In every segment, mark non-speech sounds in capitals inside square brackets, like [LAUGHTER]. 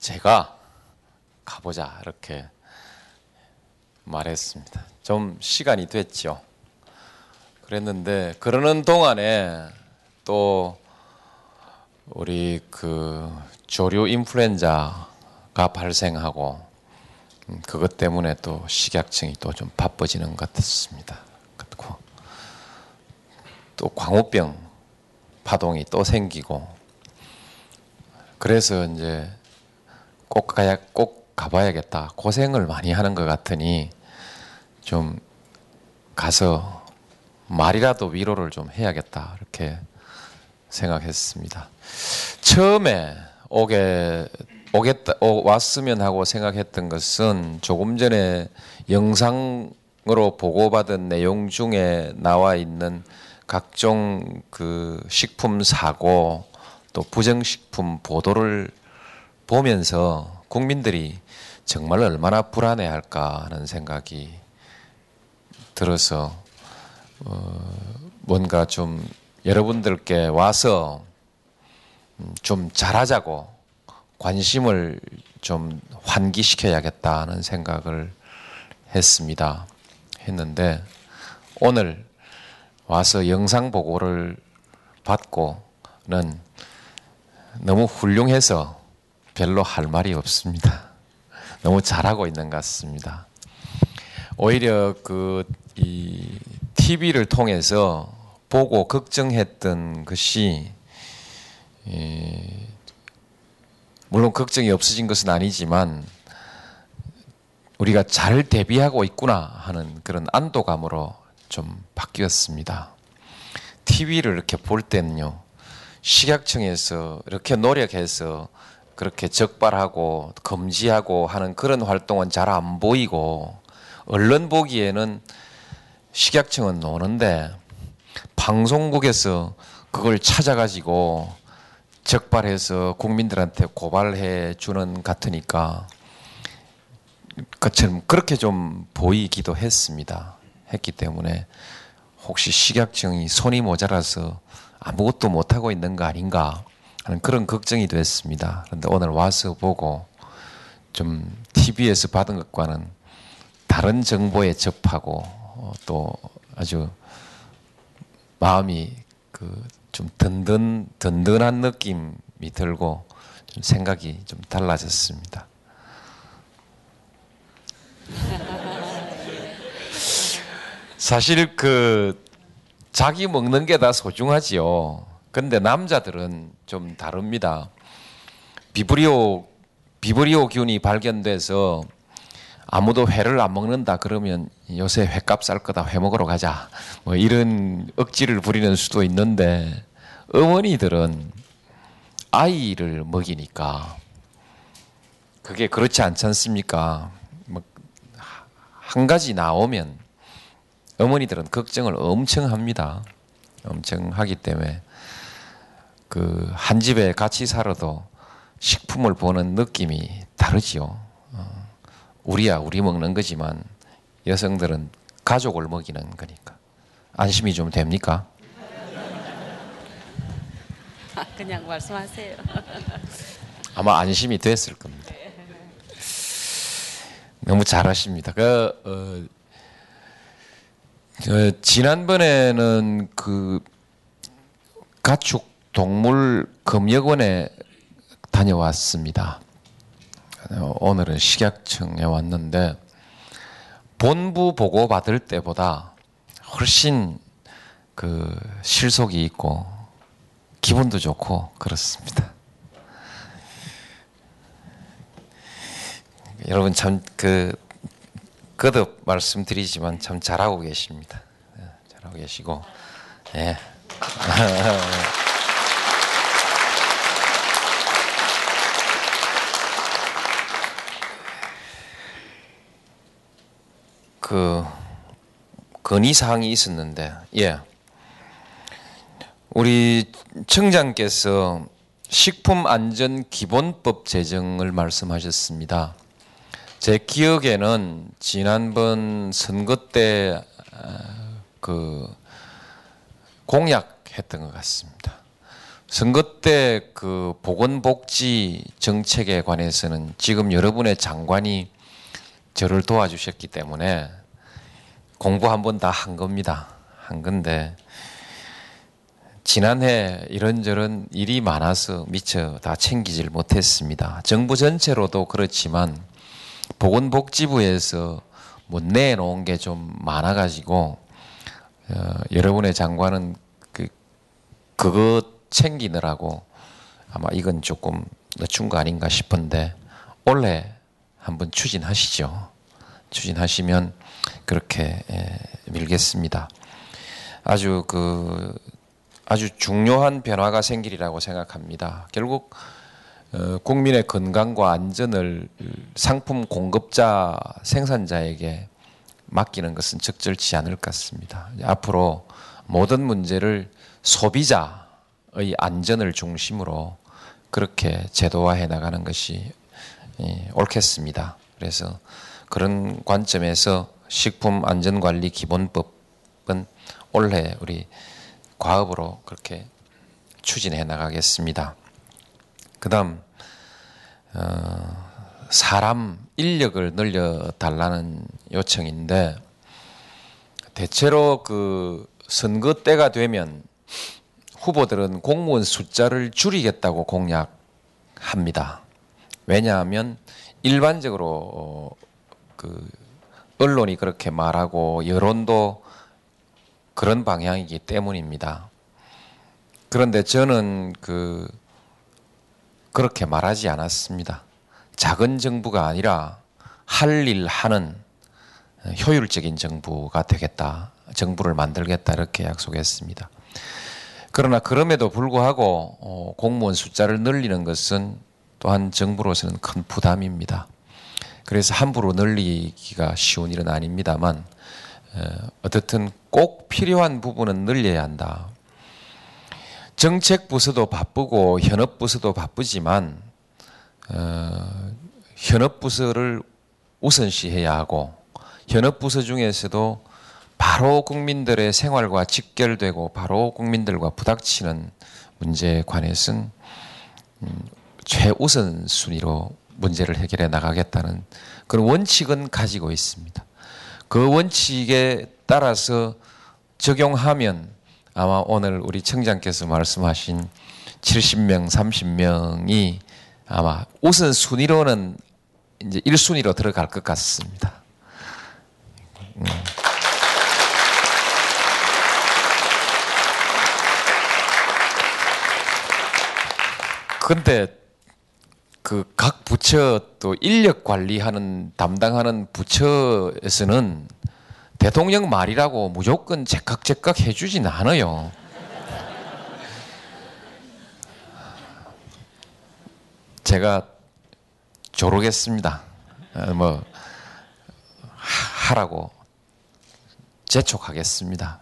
제가 가보자 이렇게 말했습니다. 좀 시간이 됐죠. 그랬는데 그러는 동안에 또 우리 그 조류 인플루엔자가 발생하고 음, 그것 때문에 또 식약청이 또 좀 바빠지는 것 같습니다. 그렇고 또 광우병 파동이 또 생기고 그래서 이제 꼭 가야 꼭 가봐야겠다 고생을 많이 하는 것 같으니 좀 가서 말이라도 위로를 좀 해야겠다 이렇게 생각했습니다. 처음에 오게 오겠다 오, 왔으면 하고 생각했던 것은 조금 전에 영상으로 보고받은 내용 중에 나와 있는 각종 그 식품 사고 또 부정식품 보도를 보면서 국민들이 정말 얼마나 불안해할까 하는 생각이 들어서 어, 뭔가 좀 여러분들께 와서 음, 좀 잘하자고 관심을 좀 환기시켜야겠다는 생각을 했습니다. 했는데 오늘 와서 영상 보고를 받고는 너무 훌륭해서 별로 할 말이 없습니다. [LAUGHS] 너무 잘하고 있는 것 같습니다. 오히려 그 이 TV를 통해서 보고 걱정했던 것이 예, 물론 걱정이 없어진 것은 아니지만 우리가 잘 대비하고 있구나 하는 그런 안도감으로 좀 바뀌었습니다. TV를 이렇게 볼 때는요, 식약청에서 이렇게 노력해서 그렇게 적발하고 금지하고 하는 그런 활동은 잘 안 보이고 언론 보기에는 식약청은 노는데 방송국에서 그걸 찾아가지고 적발해서 국민들한테 고발해 주는 같으니까 그처럼 그렇게 좀 보이기도 했습니다. 했기 때문에 혹시 식약청이 손이 모자라서 아무것도 못하고 있는 거 아닌가 하는 그런 걱정이 됐습니다. 그런데 오늘 와서 보고 좀 TV에서 받은 것과는 다른 정보에 접하고 어, 또 아주 마음이 그 좀 든든 든든한 느낌이 들고 좀 생각이 좀 달라졌습니다. 사실 그 자기 먹는 게 다 소중하지요. 근데 남자들은 좀 다릅니다. 비브리오 비브리오 균이 발견돼서 아무도 회를 안 먹는다 그러면 요새 회값 쌀 거다 회 먹으러 가자 뭐 이런 억지를 부리는 수도 있는데 어머니들은 아이를 먹이니까 그게 그렇지 않지 않습니까? 뭐 한 가지 나오면 어머니들은 걱정을 엄청 합니다. 엄청 하기 때문에 그 한 집에 같이 살아도 식품을 보는 느낌이 다르지요. 우리야 우리 먹는 거지만 여성들은 가족을 먹이는 거니까 안심이 좀 됩니까? 그냥 말씀하세요. [LAUGHS] 아마 안심이 됐을 겁니다. 너무 잘하십니다. 그 어, 어, 지난번에는 그 가축 동물 검역원에 다녀왔습니다. 오늘은 식약청에 왔는데 본부 보고 받을 때보다 훨씬 그 실속이 있고 기분도 좋고 그렇습니다. 여러분 참그 거듭 말씀드리지만 참 잘하고 계십니다. 네, 잘하고 계시고 예. [LAUGHS] 그 건의 사항이 있었는데 예. 우리 청장께서 식품안전기본법 제정을 말씀하셨습니다. 제 기억에는 지난번 선거 때 그 공약했던 것 같습니다. 선거 때 그 보건복지 정책에 관해서는 지금 여러분의 장관이 저를 도와주셨기 때문에 공부 한 번 다 한 겁니다. 한 건데 지난해 이런저런 일이 많아서 미처 다 챙기질 못했습니다. 정부 전체로도 그렇지만 보건복지부에서 뭐 내놓은 게 좀 많아가지고 어, 여러분의 장관은 그 그거 챙기느라고 아마 이건 조금 늦춘 거 아닌가 싶은데 올해 한번 추진하시죠. 추진하시면 그렇게 예, 밀겠습니다. 아주 그 아주 중요한 변화가 생기리라고 생각합니다. 결국 어, 국민의 건강과 안전을 상품 공급자 생산자에게 맡기는 것은 적절치 않을 것 같습니다. 앞으로 모든 문제를 소비자의 안전을 중심으로 그렇게 제도화해 나가는 것이 예, 옳겠습니다. 그래서 그런 관점에서 식품안전관리 기본법은 올해 우리 과업으로 그렇게 추진해 나가겠습니다. 그다음 어, 사람 인력을 늘려 달라는 요청인데 대체로 그 선거 때가 되면 후보들은 공무원 숫자를 줄이겠다고 공약합니다. 왜냐하면 일반적으로 어, 그 언론이 그렇게 말하고 여론도 그런 방향이기 때문입니다. 그런데 저는 그 그렇게 말하지 않았습니다. 작은 정부가 아니라 할 일 하는 효율적인 정부가 되겠다. 정부를 만들겠다. 이렇게 약속했습니다. 그러나 그럼에도 불구하고 어, 공무원 숫자를 늘리는 것은 또한 정부로서는 큰 부담입니다. 그래서 함부로 늘리기가 쉬운 일은 아닙니다만 어떻든 꼭 필요한 부분은 늘려야 한다. 정책 부서도 바쁘고 현업 부서도 바쁘지만 어, 현업 부서를 우선시해야 하고 현업 부서 중에서도 바로 국민들의 생활과 직결되고 바로 국민들과 부닥치는 문제에 관해서는 음, 최우선 순위로 문제를 해결해 나가겠다는 그런 원칙은 가지고 있습니다. 그 원칙에 따라서 적용하면 아마 오늘 우리 청장께서 말씀하신 70명, 30명이 아마 우선 순위로는 이제 1순위로 들어갈 것 같습니다. 음. 근데 그 각 부처 또 인력 관리하는 담당하는 부처에서는 대통령 말이라고 무조건 제깍제깍 해주진 않아요. 제가 조르겠습니다. 어, 뭐 하라고 재촉하겠습니다.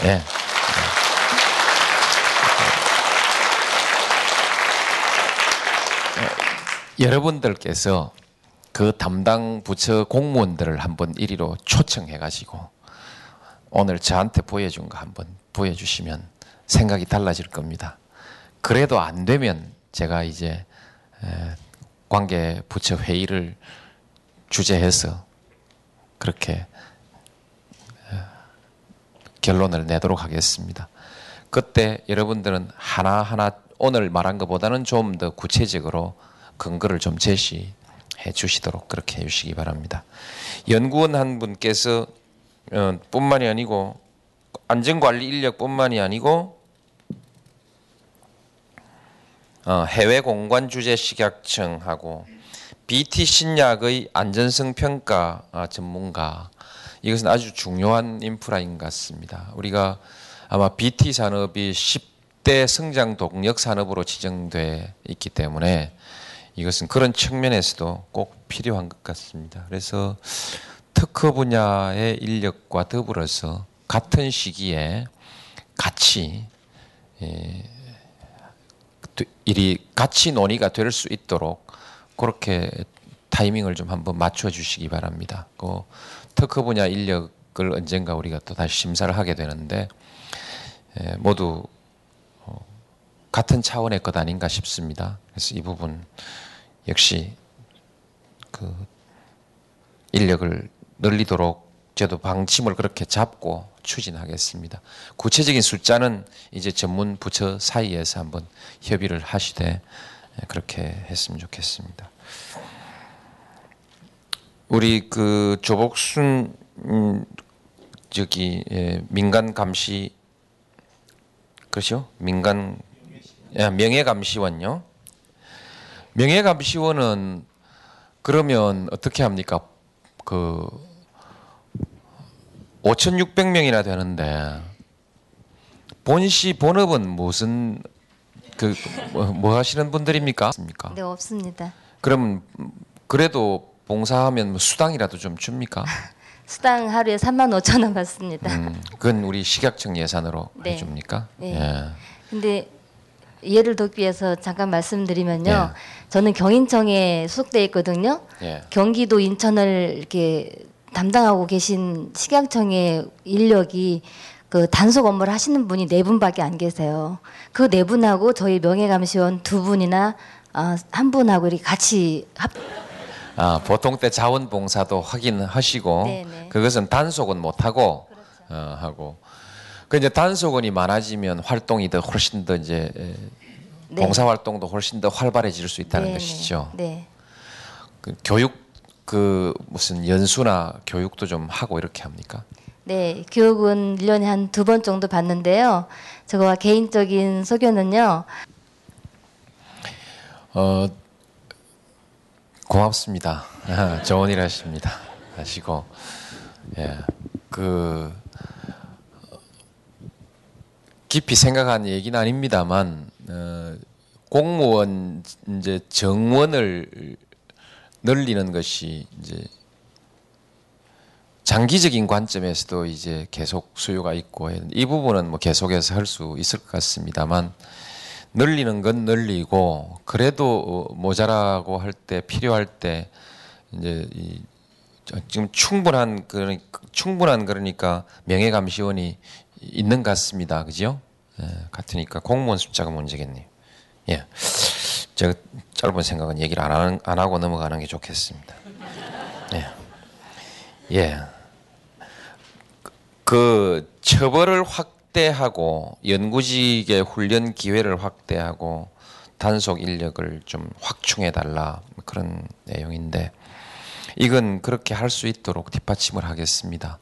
네. 여러분들께서 그 담당 부처 공무원들을 한번 이리로 초청해가지고 오늘 저한테 보여준 거 한번 보여주시면 생각이 달라질 겁니다. 그래도 안 되면 제가 이제 관계 부처 회의를 주재해서 그렇게 결론을 내도록 하겠습니다. 그때 여러분들은 하나하나 오늘 말한 것보다는 좀 더 구체적으로 근거를 좀 제시해 주시도록 그렇게 해 주시기 바랍니다. 연구원 한 분께서 어, 뿐만이 아니고 안전관리 인력뿐만이 아니고 어, 해외 공관 주재 식약청하고 BT 신약의 안전성 평가 아, 전문가 이것은 아주 중요한 인프라인 것 같습니다. 우리가 아마 BT 산업이 10 대 성장 동력 산업으로 지정돼 있기 때문에 이것은 그런 측면에서도 꼭 필요한 것 같습니다. 그래서 특허 분야의 인력과 더불어서 같은 시기에 같이 예, 되- 일이 같이 논의가 될 수 있도록 그렇게 타이밍을 좀 한번 맞춰 주시기 바랍니다. 그 특허 분야 인력을 언젠가 우리가 또 다시 심사를 하게 되는데 예, 모두 어, 같은 차원의 것 아닌가 싶습니다. 그래서 이 부분 역시 그 인력을 늘리도록 저도 방침을 그렇게 잡고 추진하겠습니다. 구체적인 숫자는 이제 전문 부처 사이에서 한번 협의를 하시되 그렇게 했으면 좋겠습니다. 우리 그 조복순 음, 저기 예, 민간 감시 그렇죠? 민간 예, 명예감시원요. 명예감시원은 그러면 어떻게 합니까? 그 5,600명이나 되는데 본시 본업은 무슨 그 뭐 하시는 분들입니까? 네, 없습니다. 그럼 그래도 봉사하면 뭐 수당이라도 좀 줍니까? [LAUGHS] 수당 하루에 3만 5천 원 받습니다. 음, 그건 우리 식약청 예산으로 네. 해줍니까? 네. 예. 근데 예를 돕기 위해서 잠깐 말씀드리면요. 예. 저는 경인청에 소속돼 있거든요. 예. 경기도 인천을 이렇게 담당하고 계신 식약청의 인력이 그 단속 업무를 하시는 분이 네 분밖에 안 계세요. 그 네 분하고 저희 명예감시원 두 분이나 아, 한 분하고 이렇게 같이 합 아, 보통 때 자원봉사도 확인하시고 네네. 그것은 단속은 못 하고 어, 하고 그 이제 단속원이 많아지면 활동이 더 훨씬 더 이제 에, 네. 봉사 활동도 훨씬 더 활발해질 수 있다는 네네. 것이죠. 네. 그 교육 그 무슨 연수나 교육도 좀 하고 이렇게 합니까? 네, 교육은 1년에 한 두 번 정도 받는데요. 저와 개인적인 소견은요. 어 고맙습니다. 아, 좋은 일 하십니다. 하시고 예. 그 어, 깊이 생각한 얘기는 아닙니다만 어, 공무원 이제 정원을 늘리는 것이 이제 장기적인 관점에서도 이제 계속 수요가 있고 이 부분은 뭐 계속해서 할 수 있을 것 같습니다만 늘리는 건 늘리고 그래도 어, 모자라고 할 때 필요할 때 이제 이 저- 지금 충분한 그러니 충분한 그러니까 명예감시원이 있는 것 같습니다. 그죠? 예, 같으니까 공무원 숫자가 문제겠네요. 예. 제가 짧은 생각은 얘기를 안, 하는, 안 하고 넘어가는 게 좋겠습니다. 예. 예. 그 처벌을 확대하고 연구직의 훈련 기회를 확대하고 단속 인력을 좀 확충해 달라 그런 내용인데 이건 그렇게 할 수 있도록 뒷받침을 하겠습니다.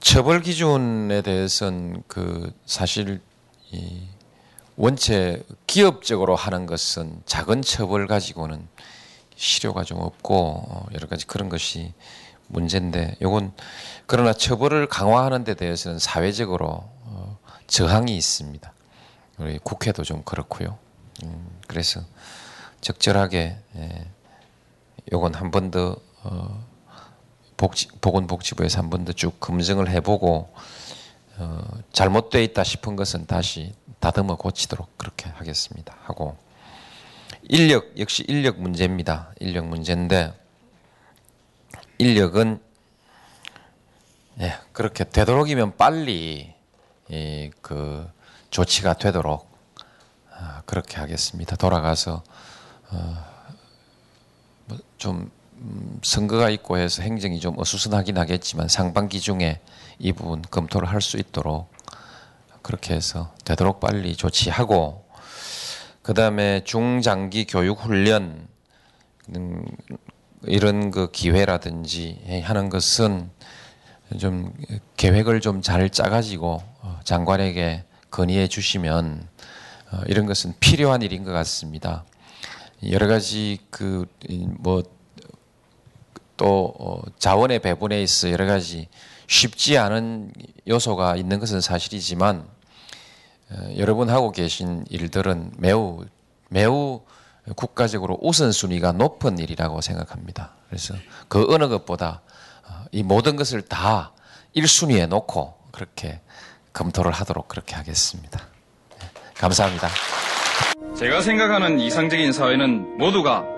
처벌 기준에 대해서는 그 사실 이 원체 기업적으로 하는 것은 작은 처벌 가지고는 실효가 좀 없고 어, 여러 가지 그런 것이 문제인데 요건 그러나 처벌을 강화하는 데 대해서는 사회적으로 어, 저항이 있습니다. 우리 국회도 좀 그렇고요. 음, 그래서 적절하게 예, 요건 한 번 더 어, 복지, 보건복지부에서 한 번 더 쭉 검증을 해보고 어, 잘못돼 있다 싶은 것은 다시 다듬어 고치도록 그렇게 하겠습니다. 하고 인력 역시 인력 문제입니다. 인력 문제인데 인력은 예, 그렇게 되도록이면 빨리 이, 그 조치가 되도록 아, 그렇게 하겠습니다. 돌아가서 어, 뭐좀 음, 선거가 있고 해서 행정이 좀 어수선하긴 하겠지만 상반기 중에 이 부분 검토를 할 수 있도록 그렇게 해서 되도록 빨리 조치하고 그 다음에 중장기 교육 훈련 음, 이런 그 기회라든지 하는 것은 좀 계획을 좀 잘 짜가지고 어, 장관에게 건의해 주시면 어, 이런 것은 필요한 일인 것 같습니다. 여러 가지 그뭐 또 어, 자원의 배분에 있어 여러 가지 쉽지 않은 요소가 있는 것은 사실이지만 어, 여러분 하고 계신 일들은 매우 매우 국가적으로 우선순위가 높은 일이라고 생각합니다. 그래서 그 어느 것보다 어, 이 모든 것을 다 1순위에 놓고 그렇게 검토를 하도록 그렇게 하겠습니다. 예, 감사합니다. 제가 생각하는 이상적인 사회는 모두가